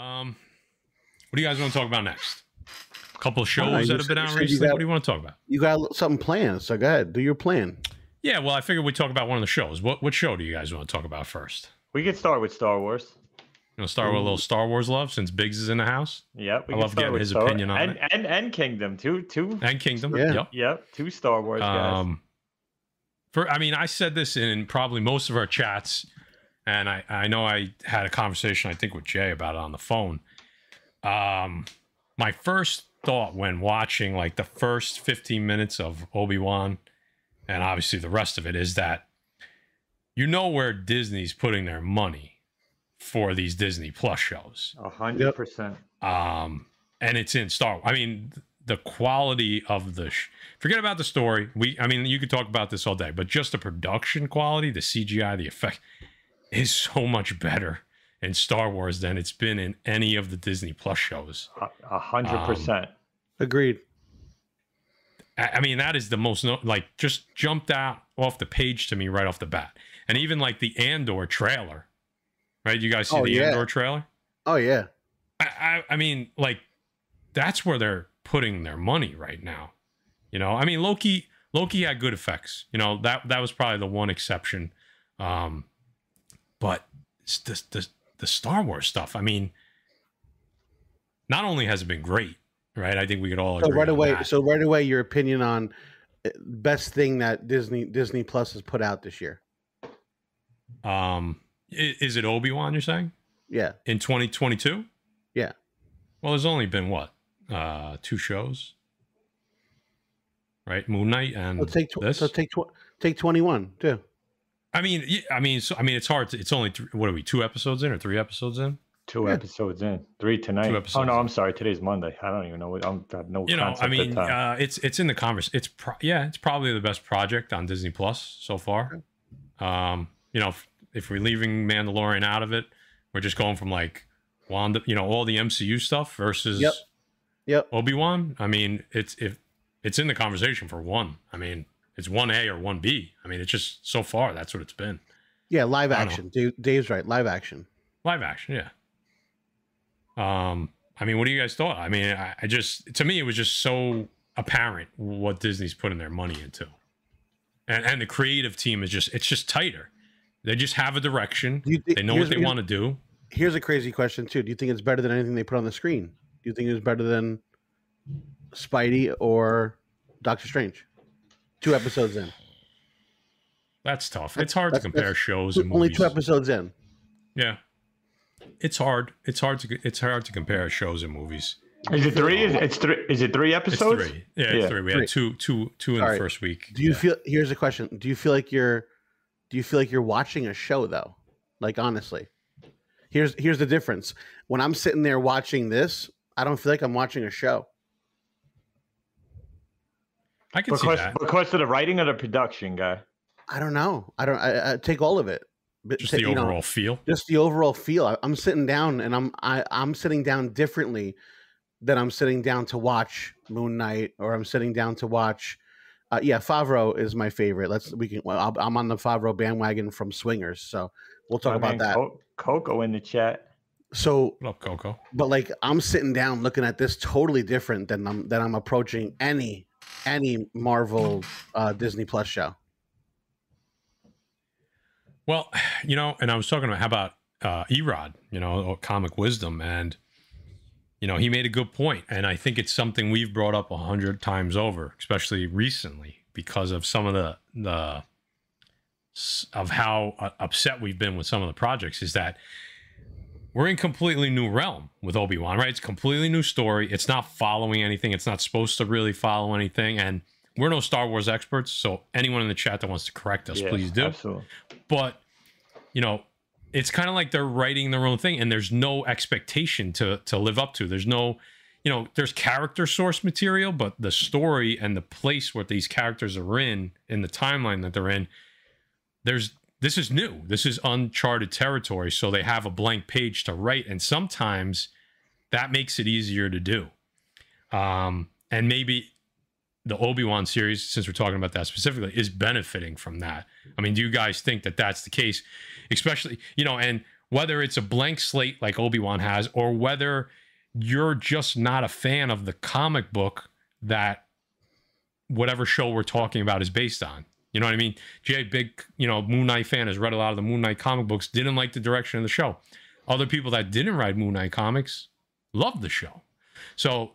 Um, what do you guys want to talk about next? A couple of shows that have been you out said recently. got- what do you want to talk about? You got something planned, so go ahead, do your plan. Yeah, well, I figured we'd talk about one of the shows. What what show do you guys want to talk about first? We could start with Star Wars. You want to start with a little Star Wars love since Biggs is in the house Yep. We I love getting his Star- opinion on and, it. And and Kingdom too. Two. and Kingdom. Yeah. Yep. Yep. Two Star Wars guys. Um, for I mean, I said this in probably most of our chats, and I I know I had a conversation I think with Jay about it on the phone. Um, my first thought when watching like the first 15 minutes of Obi Wan, and obviously the rest of it is that you know where Disney's putting their money for these Disney Plus shows A hundred percent. um and it's in star i mean the quality of the sh- forget about the story we i mean you could talk about this all day but just the production quality the cgi the effect is so much better in star wars than it's been in any of the disney plus shows A- A hundred Um, percent. Agreed. I, I mean that is the most no- like just jumped out off the page to me right off the bat and even like the andor trailer right you guys see Oh, the yeah. andor trailer Oh yeah. I, I I mean, like that's where they're putting their money right now. You know, I mean, Loki Loki had good effects. You know that that was probably the one exception. Um, but the the the Star Wars stuff. I mean, not only has it been great, right? I think we could all So right away, that. so right away, your opinion on uh, best thing that Disney Disney Plus has put out this year? Um, is it Obi Wan? You're saying Yeah, in 2022? Yeah. Well, there's only been what uh two shows, right? Moon Knight and so take tw- this. so take tw- take twenty one too. I mean, y- I mean, so, I mean, it's hard. To, it's only th- what are we? Two episodes in or three episodes in? Two yeah. episodes in. Three tonight. Two oh episodes oh no, in. I'm sorry. Today's Monday. I don't even know. what I'm I have no You know, I mean, uh, it's it's in the converse. It's pro- yeah, it's probably the best project on Disney Plus so far. Um, you know, if, if we're leaving Mandalorian out of it, we're just going from like Wanda, you know, all the MCU stuff versus Yep. Yep. Obi Wan. I mean, it's if it's in the conversation for one. I mean, it's one A or one B. I mean, it's just so far that's what it's been. Yeah, live I don't know. action. Dave, Dave's right. Live action. live action yeah um i mean what do you guys thought i mean I, I just to me it was just so apparent what disney's putting their money into and and the creative team is just it's just tighter they just have a direction you they know what they want to do Here's a crazy question too. Do you think it's better than anything they put on the screen? Do you think it's better than Spidey or Doctor Strange? Two episodes in. that's tough That's- it's hard to compare shows Two- and only movies two episodes in. yeah it's hard it's hard to it's hard to compare shows and movies is it three? Is it's three? Is it three it's episodes? three yeah it's Yeah. three we Three. had two two two in Sorry. the first week Do you Yeah. feel? Here's a question. Do you feel like you're? Do you feel like you're watching a show though? Like honestly, here's here's the difference. When I'm sitting there watching this, I don't feel like I'm watching a show. I can see Because that because of the writing or the production, guy. I don't know. I don't. I, I take all of it. But just ta- the you know, overall feel just the overall feel. I, I'm sitting down and I'm I, I'm sitting down differently than I'm sitting down to watch Moon Knight or I'm sitting down to watch. Uh, yeah, Favreau is my favorite. Let's we can. Well, I'll- I'm on the Favreau bandwagon from Swingers, so we'll talk My about man that. Co- Coco in the chat. So, what up coco but like I'm sitting down looking at this totally different than I'm than I'm approaching any any Marvel uh, Disney Plus show. Well, you know, and I was talking about how about uh, Erod, you know, comic wisdom, and you know, he made a good point, and I think it's something we've brought up a hundred times over, especially recently, because of some of the the of how uh, upset we've been with some of the projects. Is that we're in completely new realm with Obi Wan, right? It's completely new story. It's not following anything. It's not supposed to really follow anything, and we're no Star Wars experts. So anyone in the chat that wants to correct us, Yeah, please do Absolutely. but you know it's kind of like they're writing their own thing and there's no expectation to to live up to there's no you know there's character source material but the story and the place where these characters are in in the timeline that they're in there's this is new this is uncharted territory so they have a blank page to write and sometimes that makes it easier to do um and maybe the Obi-Wan series since we're talking about that specifically is benefiting from that I mean, do you guys think that that's the case? Especially, you know, and whether it's a blank slate like Obi-Wan has or whether you're just not a fan of the comic book that whatever show we're talking about is based on. You know what I mean? Jay, big, you know, Moon Knight fan, has read a lot of the Moon Knight comic books, didn't like the direction of the show. Other people that didn't write Moon Knight comics loved the show. So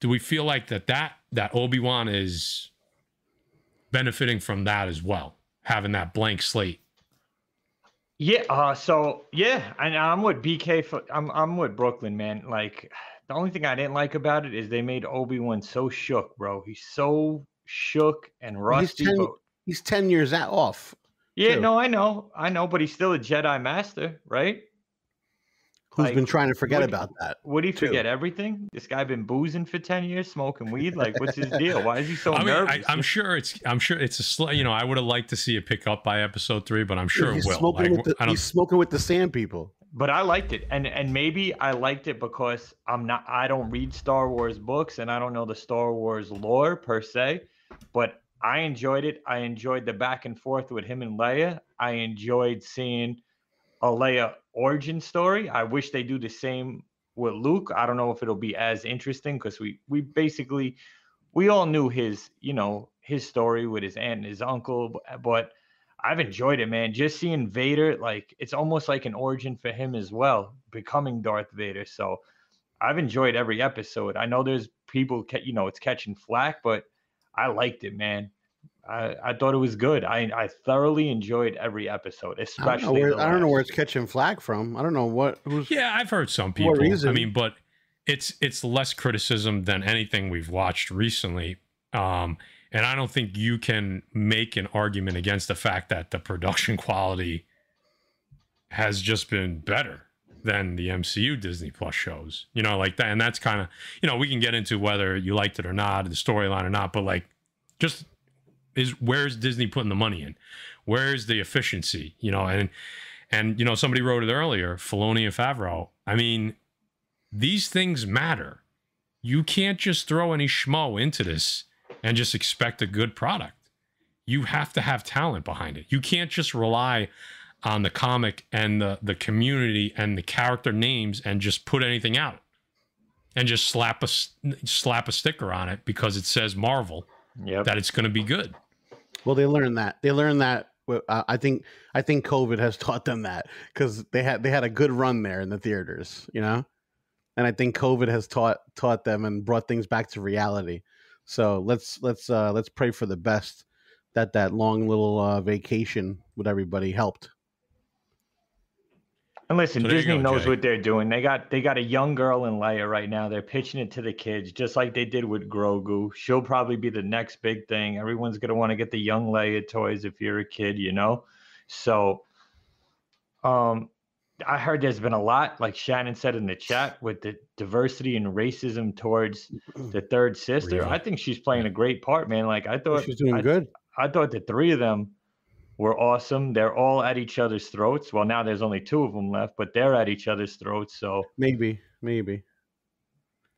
do we feel like that that that Obi-Wan is benefiting from that as well, having that blank slate? Yeah. Uh, so yeah, and I'm with BK. For, I'm I'm with Brooklyn, man. Like the only thing I didn't like about it is they made Obi Wan so shook, bro. He's so shook and rusty. ten- but- He's ten years out off. yeah, too. no, I know, I know, but he's still a Jedi Master, right? Who's Like, been trying to forget would- about that? Would he Too. forget everything? This guy been boozing for ten years, smoking weed. Like, what's his deal? Why is he so I mean, nervous? I, I'm sure it's. I'm sure it's a. Sl- you know, I would have liked to see it pick up by episode three, but I'm sure he's it will. smoking Like, the, I don't. he's smoking with the sand people. but I liked it, and and maybe I liked it because I'm not. I don't read Star Wars books, and I don't know the Star Wars lore per se. But I enjoyed it. I enjoyed the back and forth with him and Leia. I enjoyed seeing a Leia origin story. I wish they do the same with Luke. I don't know if it'll be as interesting because we we basically we all knew his you know his story with his aunt and his uncle, but I've enjoyed it, man. Just seeing Vader, like it's almost like an origin for him as well, becoming Darth Vader. So I've enjoyed every episode. I know there's people, you know, it's catching flack, but I liked it, man. I, I thought it was good. I I thoroughly enjoyed every episode, I don't, especially. know where, I don't know where it's catching flack from. I don't know what who's Yeah, I've heard some people. I mean, but it's it's less criticism than anything we've watched recently. Um, and I don't think you can make an argument against the fact that the production quality has just been better than the MCU Disney Plus shows. You know, like that. And that's kind of, you know, we can get into whether you liked it or not, the storyline or not, but like just is where's Disney putting the money in? Where's the efficiency? You know, and and you know, somebody wrote it earlier, Filoni and Favreau. I mean, these things matter. You can't just throw any schmo into this and just expect a good product. You have to have talent behind it. You can't just rely on the comic and the the community and the character names and just put anything out and just slap a s- slap a sticker on it because it says Marvel Yep. that it's going to be good. Well, they learned that. They learned that. Uh, I think. I think COVID has taught them that because they had they had a good run there in the theaters, you know, and I think COVID has taught taught them and brought things back to reality. So let's let's uh, let's pray for the best that that long little uh, vacation with everybody helped. And listen, So Disney go, knows Jay. what they're doing. They got they got a young girl in Leia right now. They're pitching it to the kids, just like they did with Grogu. She'll probably be the next big thing. Everyone's gonna want to get the young Leia toys if you're a kid, you know. So, um, I heard there's been a lot, like Shannon said in the chat, with the diversity and racism towards the third sister. Reva. I think she's playing a great part, man. Like I thought, She's doing I, good. I thought the three of them were awesome. They're all at each other's throats. Well, now there's only two of them left, but they're at each other's throats. So Maybe, maybe.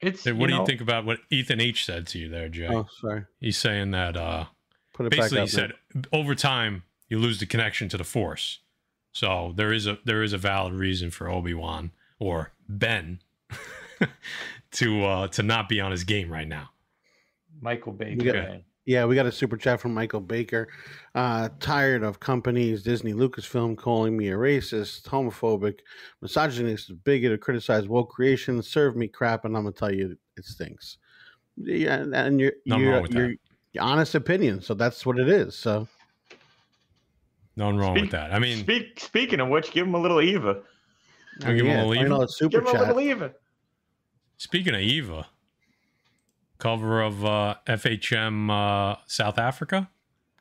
it's. Hey, what do know, you think about what Ethan H said to you there, Jay? Oh, sorry. He's saying that uh, Put it basically back he up. said over time you lose the connection to the Force. So there is a there is a valid reason for Obi Wan or Ben to uh, to not be on his game right now. Michael Baker? got- man. Yeah, we got a super chat from Michael Baker. Uh, tired of companies, Disney, Lucasfilm calling me a racist, homophobic, misogynist, bigot, criticize woke creation, serve me crap, and I'm gonna tell you it stinks. Yeah, and- and your your, wrong with that. your your honest opinion. So that's what it is. So Nothing wrong Speak- with that. I mean, Speak, speaking of which, give him a little Eva. I'll give him a little Eva? super Give him a chat. little Eva. speaking of Eva, cover of uh, FHM uh, South Africa,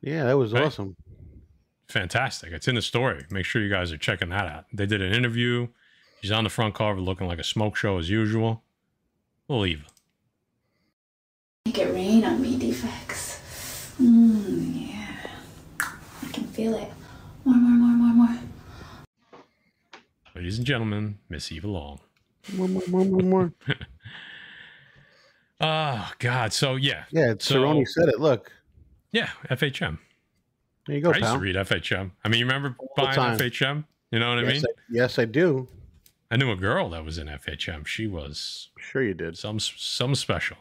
Yeah, that was Right. awesome. fantastic. It's in the story. Make sure you guys are checking that out. They did an interview. She's on the front cover, looking like a smoke show as usual. Little Eva. Make it rain on me, defects. Mmm, yeah. I can feel it. More, more, more, more, more. Ladies and gentlemen, Miss Eva Long. More, more, more, more, more. Oh God. So yeah, Yeah, So- Cerrone said it. Look, yeah. FHM. there you go, I used pal. to read FHM. I mean, you remember the buying time. FHM? You know what I mean? I, yes, I do. I knew a girl that was in FHM. She was Sure, you did. some some special.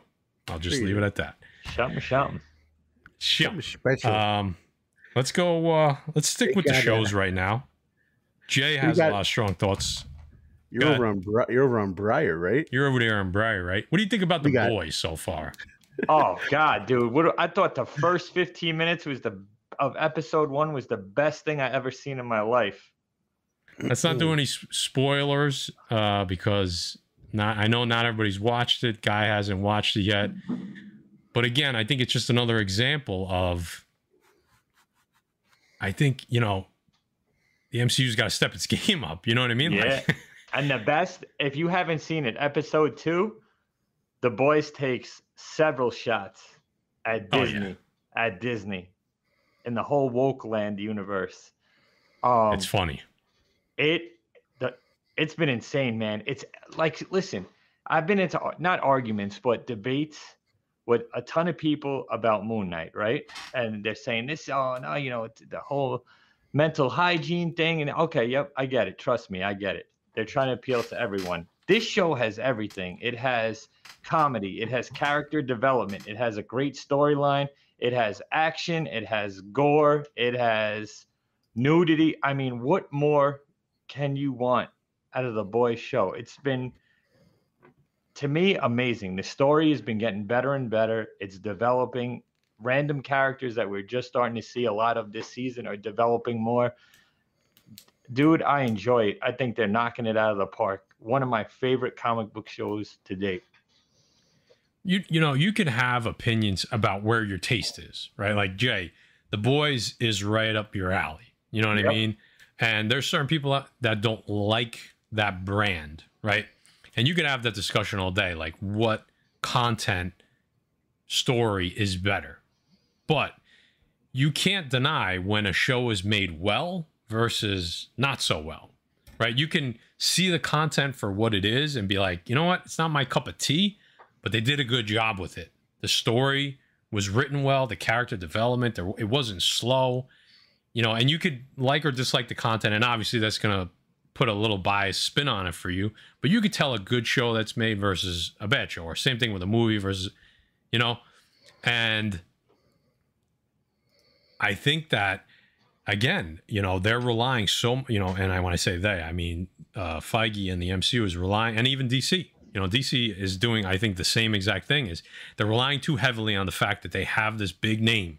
I'll just Sure leave it at that. Something, something. Yeah. Something special. Um, let's go. Uh, let's stick Hey, with the got it. shows right now. Jay has got- a lot of strong thoughts. You're go over on Bri- you're over on Briar, right? You're over there on Briar, right? What do you think about the got- boys so far? Oh God, dude! What I thought the first 15 minutes was the of episode one was the best thing I ever seen in my life. Let's not do any spoilers uh, because not. I know not everybody's watched it. Guy hasn't watched it yet. But again, I think it's just another example of. I think you know, the MCU's got to step its game up. You know what I mean? Yeah. And the best, if you haven't seen it, episode two, the boys takes several shots at Oh, yeah. Disney, at Disney, in the whole woke land universe. Um, it's funny. it the it's been insane man it's like listen i've been into not arguments but debates with a ton of people about moon knight right and they're saying this oh no you know it's the whole mental hygiene thing and okay yep i get it trust me i get it they're trying to appeal to everyone this show has everything it has comedy it has character development it has a great storyline it has action it has gore it has nudity. I mean, what more can you want out of the boys show? It's been to me amazing. The story has been getting better and better. It's developing random characters that we're just starting to see a lot of this season are developing more. Dude, I enjoy it. I think they're knocking it out of the park. One of my favorite comic book shows to date. you you know you can have opinions about where your taste is right like jay the boys is right up your alley you know what i mean and there's certain people that don't like that brand right and you can have that discussion all day like what content story is better but you can't deny when a show is made well versus not so well right you can see the content for what it is and be like you know what it's not my cup of tea but they did a good job with it. The story was written well, the character development, there, it wasn't slow, you know, and you could like or dislike the content, and obviously that's going to put a little biased spin on it for you, but you could tell a good show that's made versus a bad show, or same thing with a movie versus, you know, and I think that again, you know, they're relying so, you know, and I when I say they, I mean uh, Feige and the MCU is relying, and even DC. You know, DC is doing, I think, the same exact thing. Is they're relying too heavily on the fact that they have this big name,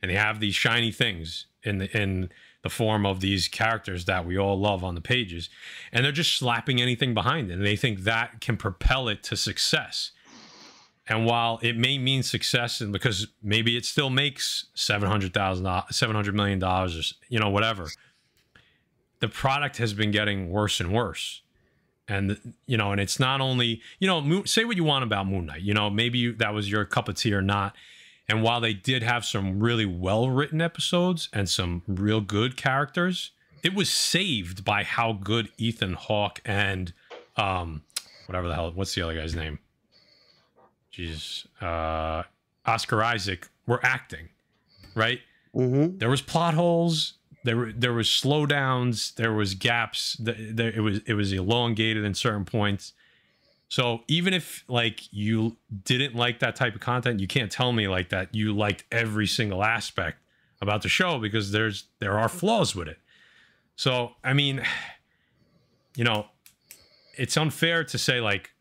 and they have these shiny things in the in the form of these characters that we all love on the pages, and they're just slapping anything behind it, and they think that can propel it to success. And while it may mean success, and because maybe it still makes seven hundred thousand dollars, or s- you know whatever, the product has been getting worse and worse. And you know, and it's not only you know, say what you want about Moon Knight. You know, maybe you, that was your cup of tea or not. And while they did have some really well written episodes and some real good characters, it was saved by how good Ethan Hawke and um, whatever the hell, what's the other guy's name? Jesus, uh, Oscar Isaac were acting, right? Mm-hmm. There was plot holes. There were there was slowdowns. There was gaps. th- There, it was it was elongated in certain points. So even if like you didn't like that type of content, you can't tell me like that you liked every single aspect about the show because there's there are flaws with it. So I mean, you know, it's unfair to say like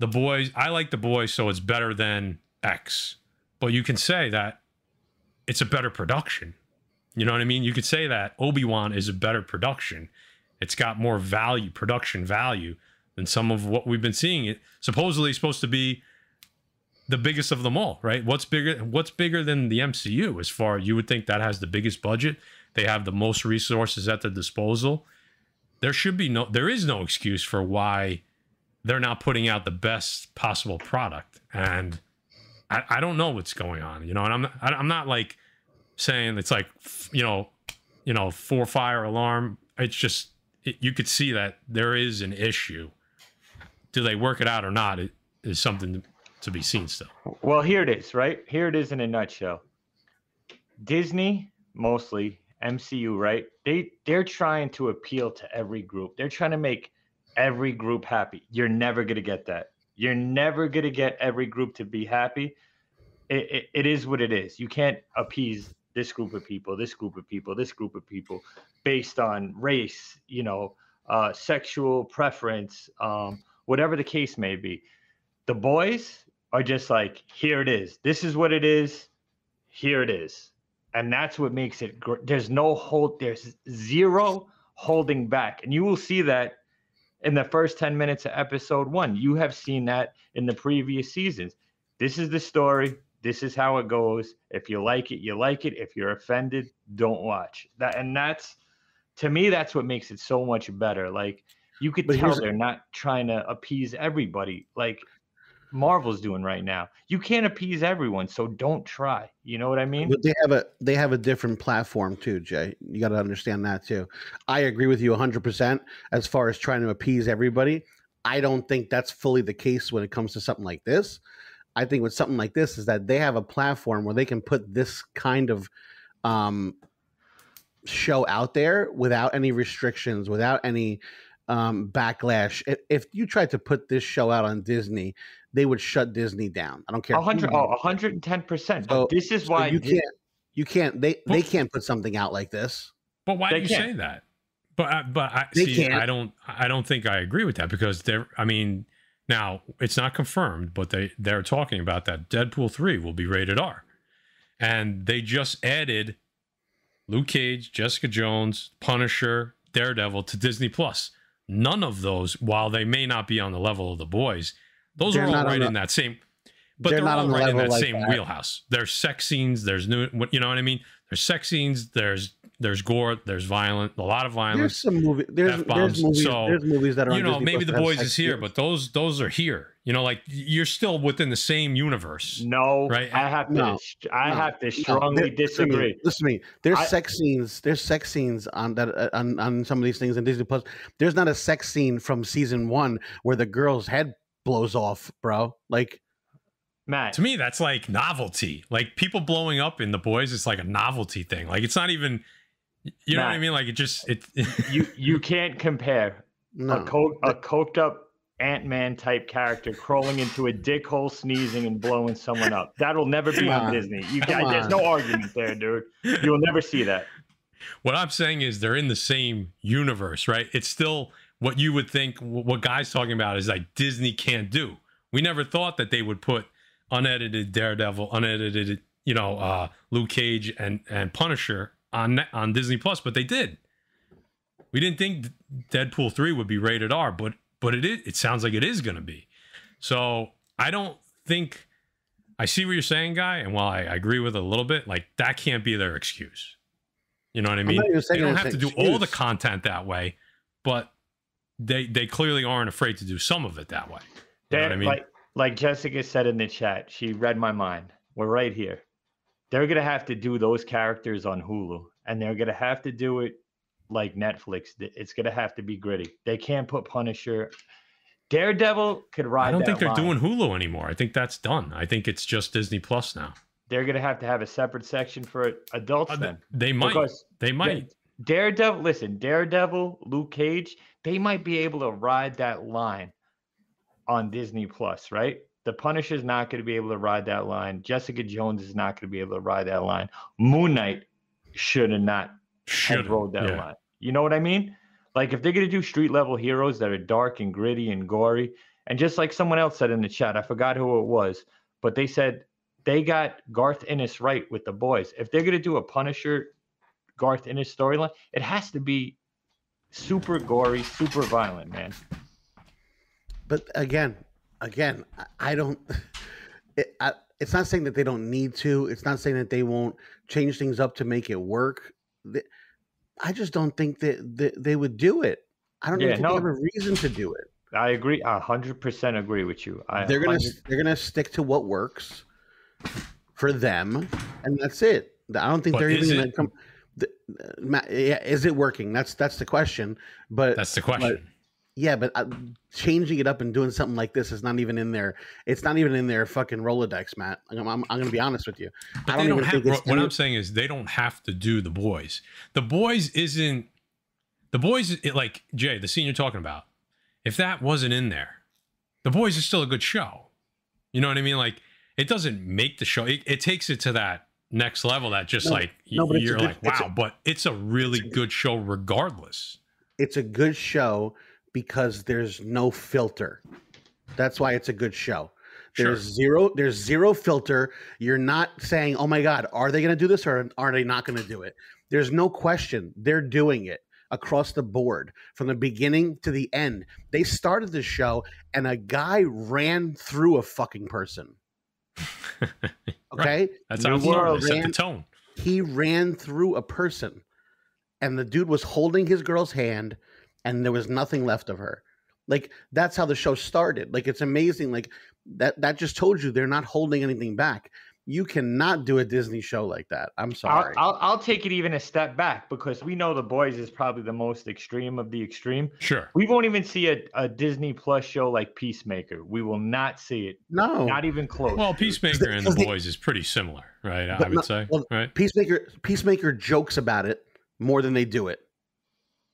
the boys. I like the boys, so it's better than X. But you can say that it's a better production. You know what I mean? You could say that Obi Wan is a better production. It's got more value, production value than some of what we've been seeing. It supposedly supposed to be the biggest of them all, right? What's bigger? What's bigger than the MCU? As far you would think that has the biggest budget, they have the most resources at their disposal. There should be no, there is no excuse for why they're not putting out the best possible product. And I, I don't know what's going on, you know. And I'm not, I'm not like saying it's like you know, you know, for fire alarm. It's just it, you could see that there is an issue. Do they work it out or not? It is something to be seen still. Well, here it is, right? Here it is in a nutshell. Disney mostly MCU, right? They they're trying to appeal to every group. They're trying to make every group happy. You're never gonna get that. You're never gonna get every group to be happy. It, it, it is what it is. You can't appease this group of people, this group of people, this group of people based on race, you know, uh, sexual preference, um, whatever the case may be. The boys are just like, here it is. This is what it is. Here it is. And that's what makes it great. There's no hold, there's zero holding back. And you will see that in the first 10 minutes of episode one. You have seen that in the previous seasons. This is the story. This is how it goes. If you like it, you like it. If you're offended, don't watch. That and that's to me, that's what makes it so much better. Like you could But tell they're not trying to appease everybody like Marvel's doing right now. You can't appease everyone, so don't try. You know what I mean? But they have a they have a different platform too, Jay. You got to understand that too. I agree with you 100% as far as trying to appease everybody. I don't think that's fully the case when it comes to something like this. I think with something like this is that they have a platform where they can put this kind of um, show out there without any restrictions, without any um, backlash. If, if you tried to put this show out on Disney, they would shut Disney down. I don't care. A hundred, oh, hundred and ten percent. So- this is so why you Dis- can't you can't they they can't put something out like this But why They do you can't. say that? But I, but I They see. can't. I don't. I don't think I agree with that because they're. I mean, now it's not confirmed, but they they're talking about that Deadpool three will be rated R, and they just added Luke Cage, Jessica Jones, Punisher, Daredevil to Disney Plus. None of those, while they may not be on the level of the boys, those They're are all right the- in that same. But they're they're, not all on the right in that like same that. wheelhouse. There's sex scenes. There's new. You know what I mean? There's sex scenes. There's there's gore. There's violent. A lot of violence. there's some movie there's F-bombs, there's movies so, there's movies that are You know, Disney maybe the boys is here, but those those are here. You know, like you're still within the same universe. no, Right? I have to, I no, have to No, strongly there- listen to me, disagree. Listen to me. There's I- sex scenes. There's sex scenes on that uh, on, on some of these things in Disney Plus. There's not a sex scene from season one where the girl's head blows off, bro. Like Matt, To me, that's like novelty. Like people blowing up in the boys, it's like a novelty thing. Like it's not even. You know what I mean? Like it just it. you you can't compare no, a co- a coked up Ant Man type character crawling into a dick hole, sneezing and blowing someone up. That'll never be on on. Disney. You Come got, there's no argument there, dude. You'll never see that. what I'm saying is they're in the same universe, right? It's still what you would think. What guys talking about is like Disney can't do. We never thought that they would put unedited Daredevil, unedited, you know, uh, Luke Cage and and Punisher on on Disney Plus, but they did. We didn't think Deadpool three would be rated R, but but it is. It sounds like it is going to be. So I don't think. I see what you're saying, guy, and while I, I agree with it a little bit, like that can't be their excuse. You know what I mean? not They don't have to an do all the content that way, but they they clearly aren't afraid to do some of it that way. You know what I mean? Like like Jessica said in the chat, she read my mind. We're right here. They're gonna have to do those characters on Hulu, and they're gonna have to do it like Netflix. It's gonna have to be gritty. They can't put Punisher. Daredevil could ride. I don't think they're line. doing Hulu anymore. I think that's done. I think it's just Disney Plus now. They're gonna have to have a separate section for adults Uh, then. They might. Because They might. Daredevil, listen, Daredevil, Luke Cage, they might be able to ride that line on Disney Plus, right? The Punisher's not going to be able to ride that line. Jessica Jones is not going to be able to ride that line. Moon Knight should have not Should have rode that yeah. line. You know what I mean? Like if they're going to do street level heroes that are dark and gritty and gory, and just like someone else said in the chat, I forgot who it was, but they said they got Garth Ennis right with the boys. If they're going to do a Punisher Garth Ennis storyline, it has to be super gory, super violent, man. but again, again, I, I don't. It, I, it's not saying that they don't need to. It's not saying that they won't change things up to make it work. Th- I just don't think that, that they would do it. I don't Yeah, even think no. they have a reason to do it. I agree, a hundred percent agree with you. I they're gonna 100 they're gonna stick to what works for them, and that's it. I don't think But they're even gonna it? come. The, uh, Ma- yeah, is it working? That's that's the question. But That's the question. Yeah, but uh, changing it up and doing something like this is not even in there. It's not even in their fucking Rolodex, Matt. I'm, I'm, I'm going to be honest with you. But I don't don't even have. think What any- I'm saying is they don't have to do the boys. The boys isn't. The boys it, like Jay, the scene you're talking about. If that wasn't in there, the boys is still a good show. You know what I mean? Like it doesn't make the show. It, it takes it to that next level. That just No, like no, but it's a you're good- like, it's a- wow. but it's a really it's a- good show regardless. it's a good show because there's no filter. That's why it's a good show. There's Sure. zero there's zero filter. You're not saying, "Oh my god, are they going to do this or are they not going to do it?" There's no question. They're doing it across the board from the beginning to the end. They started the show and a guy ran through a fucking person. Okay? That's how it New started. World set the tone. he ran through a person and the dude was holding his girl's hand and there was nothing left of her like that's how the show started like it's amazing like that that just told you they're not holding anything back you cannot do a disney show like that i'm I'll, sorry I'll I'll take it even a step back because we know the boys is probably the most extreme of the extreme. Sure. We won't even see a, a Disney Plus show like Peacemaker. We will not see it. no Not even close. Well, Peacemaker and the because they- boys is pretty similar, right? I would not- say, well, right? peacemaker peacemaker jokes about it more than they do it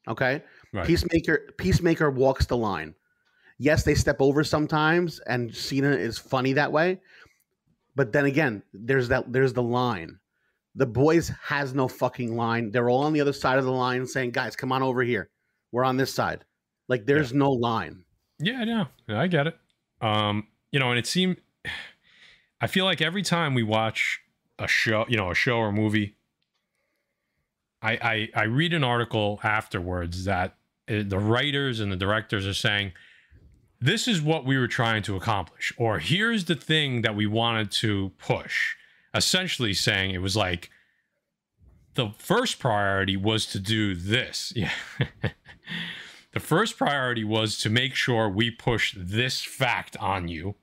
okay Right. Peacemaker Peacemaker walks the line. Yes, they step over sometimes, and Cena is funny that way. But then again, there's that there's the line. The boys has no fucking line. They're all on the other side of the line saying, "Guys, come on over here. We're on this side." Like there's no line. Yeah, no, yeah, I get it. Um, you know, and it seemed I feel like every time we watch a show, you know, a show or movie, I I, I read an article afterwards that Uh, the writers and the directors are saying this is what we were trying to accomplish, or here's the thing that we wanted to push. Essentially saying it was like the first priority was to do this. Yeah. the first priority was to make sure we push this fact on you.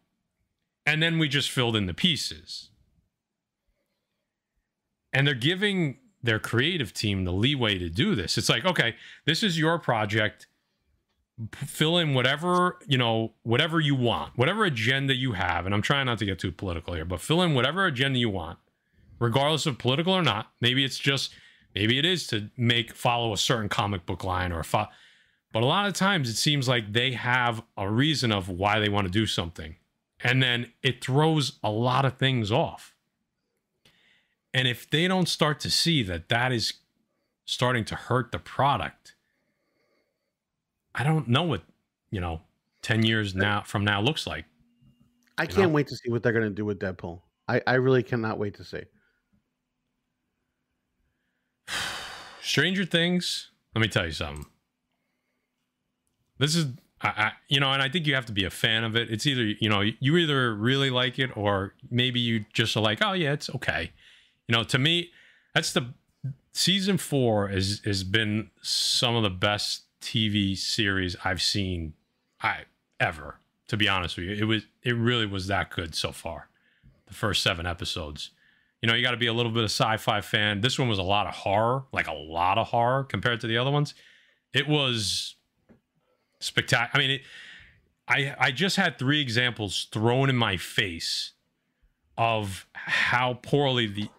And then we just filled in the pieces. And they're giving their creative team the leeway to do this. It's like, okay, this is your project. Fill in whatever, you know, whatever you want, whatever agenda you have. And I'm trying not to get too political here, but fill in whatever agenda you want, regardless of political or not. Maybe it's just, maybe it is to make follow a certain comic book line or fo- but a lot of times it seems like they have a reason of why they want to do something. And then it throws a lot of things off. And if they don't start to see that that is starting to hurt the product, I don't know what, you know, 10 years now from now looks like. I can't know? wait to see what they're gonna do with Deadpool. I, I really cannot wait to see. Stranger Things, let me tell you something. This is, I, I, you know, and I think you have to be a fan of it. It's either, you know, you either really like it or maybe you just are like, oh yeah, it's okay. You know, to me, that's the season four has has been some of the best TV series I've seen, I ever. To be honest with you, it was it really was that good so far. The first seven episodes you know, you got to be a little bit of sci-fi fan. This one was a lot of horror, like a lot of horror compared to the other ones. It was spectacular. I mean, it, I I just had three examples thrown in my face of how poorly the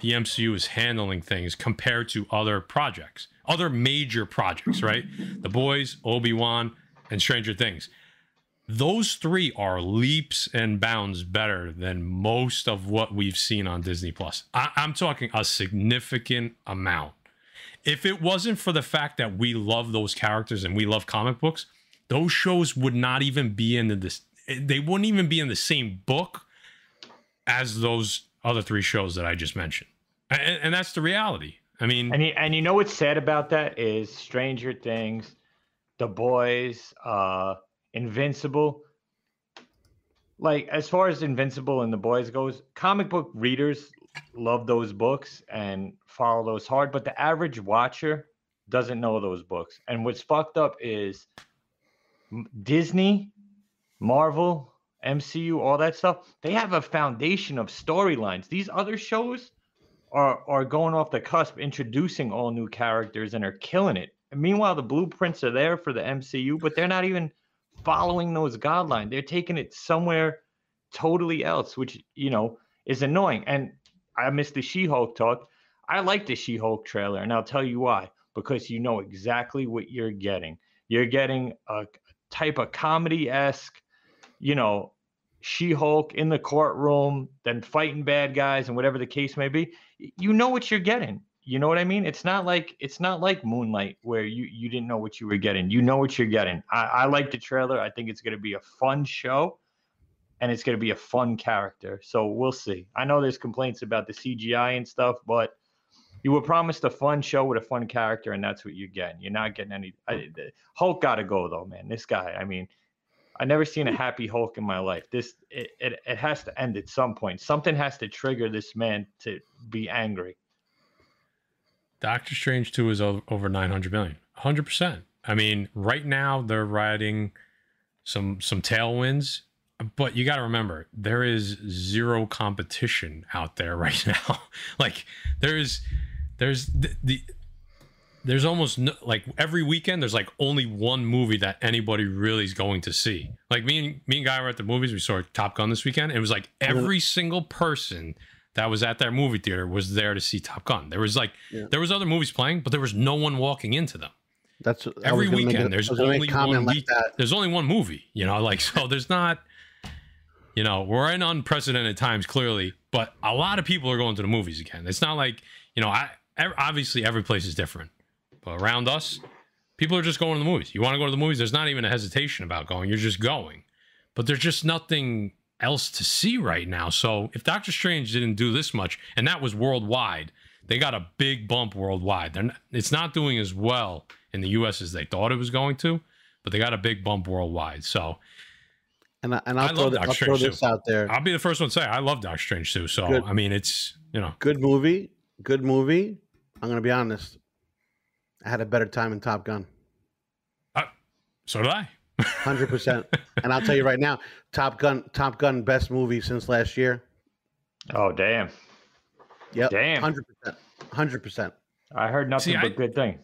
the MCU is handling things compared to other projects, other major projects, right? The Boys, Obi Wan, and Stranger Things those three are leaps and bounds better than most of what we've seen on Disney Plus. I- I'm talking a significant amount. If it wasn't for the fact that we love those characters and we love comic books, those shows would not even be in the. They wouldn't even be in the same book as those other three shows that I just mentioned, and, and that's the reality. I mean, And and you know what's sad about that is Stranger Things, The Boys, uh, Invincible. Like as far as Invincible and The Boys goes, comic book readers love those books and follow those hard, but the average watcher doesn't know those books. And what's fucked up is Disney, Marvel, MCU, all that stuff, they have a foundation of storylines. These other shows are are going off the cusp, introducing all new characters and are killing it. And meanwhile, the blueprints are there for the MCU, but they're not even following those guidelines. They're taking it somewhere totally else, which you know is annoying. And I missed the She-Hulk talk. I like the She-Hulk trailer, and I'll tell you why. Because you know exactly what you're getting. You're getting a type of comedy esque, you know, She-Hulk in the courtroom, then fighting bad guys and whatever the case may be. You know what you're getting. You know what I mean? It's not like it's not like Moon Knight where you you didn't know what you were getting. You know what you're getting. I, I like the trailer. I think it's going to be a fun show, and it's going to be a fun character. So we'll see. I know there's complaints about the CGI and stuff, but you were promised a fun show with a fun character, and that's what you're getting. You're not getting any. I, Hulk got to go though, man. This guy. I mean, I never seen a happy Hulk in my life. This it, it it has to end at some point. Something has to trigger this man to be angry. Doctor Strange 2 is over 900 million. 100%. I mean, right now they're riding some some tailwinds, but you got to remember there is zero competition out there right now. like there's there's the, the there's almost no, like every weekend there's like only one movie that anybody really is going to see. Like me and me and guy were at the movies. We saw Top Gun this weekend. it was like every single person that was at that movie theater was there to see Top Gun. There was like yeah. there was other movies playing, but there was no one walking into them. That's every weekend. there's only one. Like there's only one movie. You know, like so. There's not. You know, we're in unprecedented times clearly, but a lot of people are going to the movies again. It's not like you know. I obviously every place is different, but around us, people are just going to the movies. You want to go to the movies? There's not even a hesitation about going. You're just going. But there's just nothing else to see right now. So if Doctor Strange didn't do this much, and that was worldwide, they got a big bump worldwide. Not, it's not doing as well in the U.S. as they thought it was going to, but they got a big bump worldwide. So. And, I, and I'll, I throw, the, I'll throw this too. out there. I'll be the first one to say I love Doctor Strange too. So good, I mean, it's you know, good movie, good movie. I'm gonna be honest. I had a better time in Top Gun. Uh, so did I. Hundred percent. And I'll tell you right now, Top Gun, Top Gun, best movie since last year. Oh damn. Yep. Damn. Hundred percent. Hundred percent. I heard nothing See, but I, good things.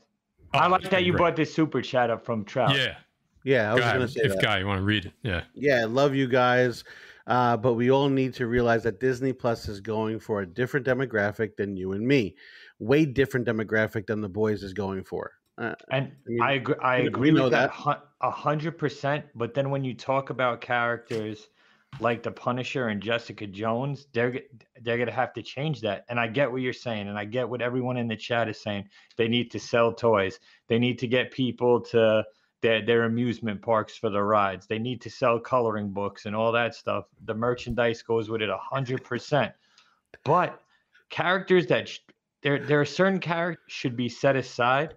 Oh, I like that you great. brought this super chat up from Trout. Yeah. Yeah, I was going to say if that. guy you want to read it. Yeah. Yeah, love you guys. Uh, but we all need to realize that Disney Plus is going for a different demographic than you and me. Way different demographic than the boys is going for. Uh, and I, mean, I agree. I agree with that a hundred percent. But then when you talk about characters like the Punisher and Jessica Jones, they're they're gonna have to change that. And I get what you're saying, and I get what everyone in the chat is saying. They need to sell toys. They need to get people to their their amusement parks for the rides. They need to sell coloring books and all that stuff. The merchandise goes with it a hundred percent. But characters that there there are certain characters should be set aside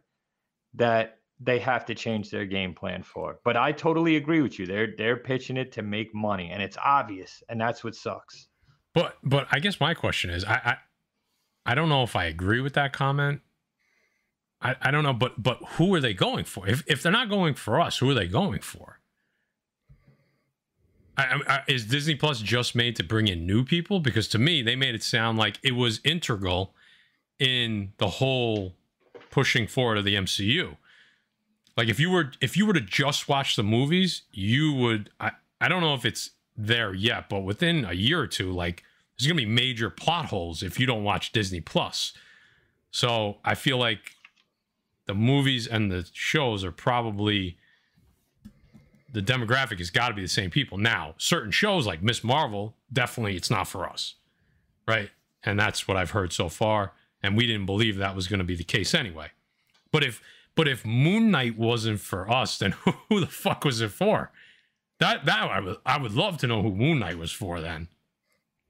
that they have to change their game plan for. But I totally agree with you. They're they're pitching it to make money, and it's obvious, and that's what sucks. But but I guess my question is, I I, I don't know if I agree with that comment. I, I don't know, but but who are they going for? If if they're not going for us, who are they going for? I, I, is Disney Plus just made to bring in new people? Because to me, they made it sound like it was integral in the whole pushing forward of the MCU. Like if you were if you were to just watch the movies, you would I, I don't know if it's there yet, but within a year or two, like there's gonna be major plot holes if you don't watch Disney Plus. So I feel like the movies and the shows are probably the demographic has got to be the same people. Now, certain shows like Miss Marvel, definitely it's not for us. Right? And that's what I've heard so far and we didn't believe that was going to be the case anyway. But if but if Moon Knight wasn't for us, then who the fuck was it for? That that I would I would love to know who Moon Knight was for then.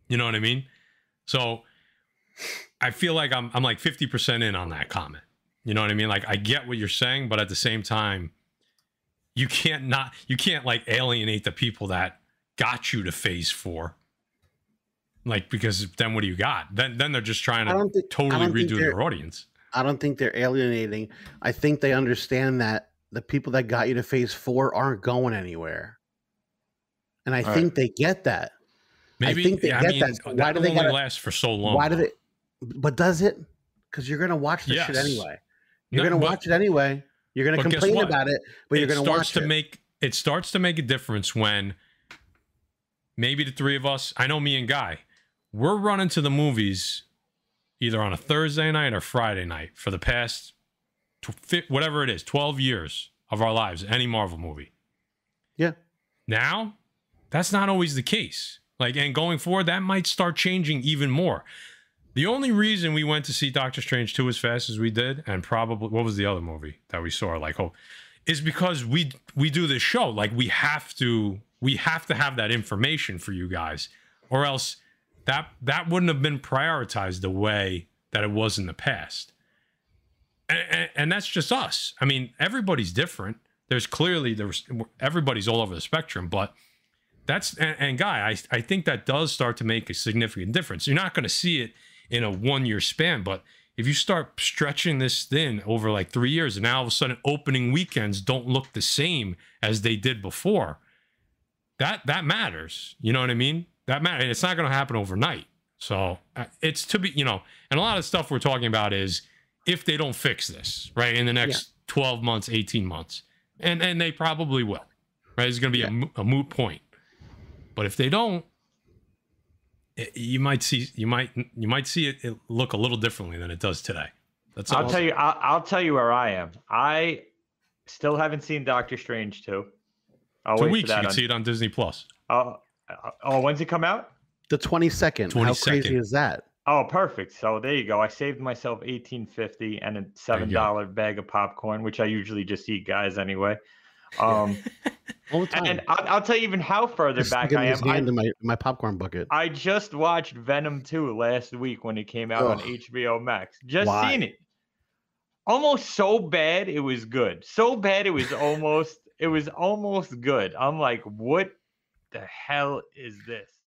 You know what I mean? So I feel like I'm I'm like 50% in on that comment. You know what I mean? Like I get what you're saying, but at the same time, you can't not you can't like alienate the people that got you to phase four like because then what do you got? Then then they're just trying to think, totally redo their audience. I don't think they're alienating. I think they understand that the people that got you to phase four aren't going anywhere. And I All think right. they get that. Maybe I think they yeah, get I mean, that. Why do they gotta, last for so long? Why do they but does it? Because you're gonna watch this yes. shit anyway. You're no, gonna but, watch it anyway. You're going to complain about it, but you're going to starts watch to it. Starts to make it starts to make a difference when maybe the three of us i know me and guy we're running to the movies either on a thursday night or friday night for the past tw- whatever it is 12 years of our lives any marvel movie Yeah. now that's not always the case like and going forward that might start changing even more the only reason we went to see Doctor Strange 2 as fast as we did, and probably what was the other movie that we saw? Like, oh, is because we we do this show. Like, we have to we have to have that information for you guys, or else that that wouldn't have been prioritized the way that it was in the past. And, and, and that's just us. I mean, everybody's different. There's clearly there's everybody's all over the spectrum, but that's and, and guy, I I think that does start to make a significant difference. You're not going to see it in a one year span, but if you start stretching this thin over like three years, and now all of a sudden opening weekends don't look the same as they did before, that that matters. You know what I mean? That matters. And it's not going to happen overnight. So uh, it's to be, you know, and a lot of stuff we're talking about is if they don't fix this right in the next 12 months, 18 months, and and they probably will. Right? It's going to be Yeah. a, mo- a moot point. But if they don't, you might see you might you might see it, it look a little differently than it does today. That's I'll all. tell you. I'll, I'll tell you where I am. I still haven't seen Doctor Strange two. I'll Two weeks you can on- see it on Disney Plus. Oh, uh, oh, when's it come out? The 22nd. How crazy is that? Oh, perfect. So there you go. I saved myself eighteen fifty and a seven dollar bag of popcorn, which I usually just eat, guys. Anyway. Um, All the time. and I'll, I'll tell you even how further Just back I his am. I, in my, my popcorn bucket. I just watched Venom 2 last week when it came out on HBO Max. Just Why? seen it. Almost so bad it was good. So bad it was almost it was almost good. I'm like, what the hell is this?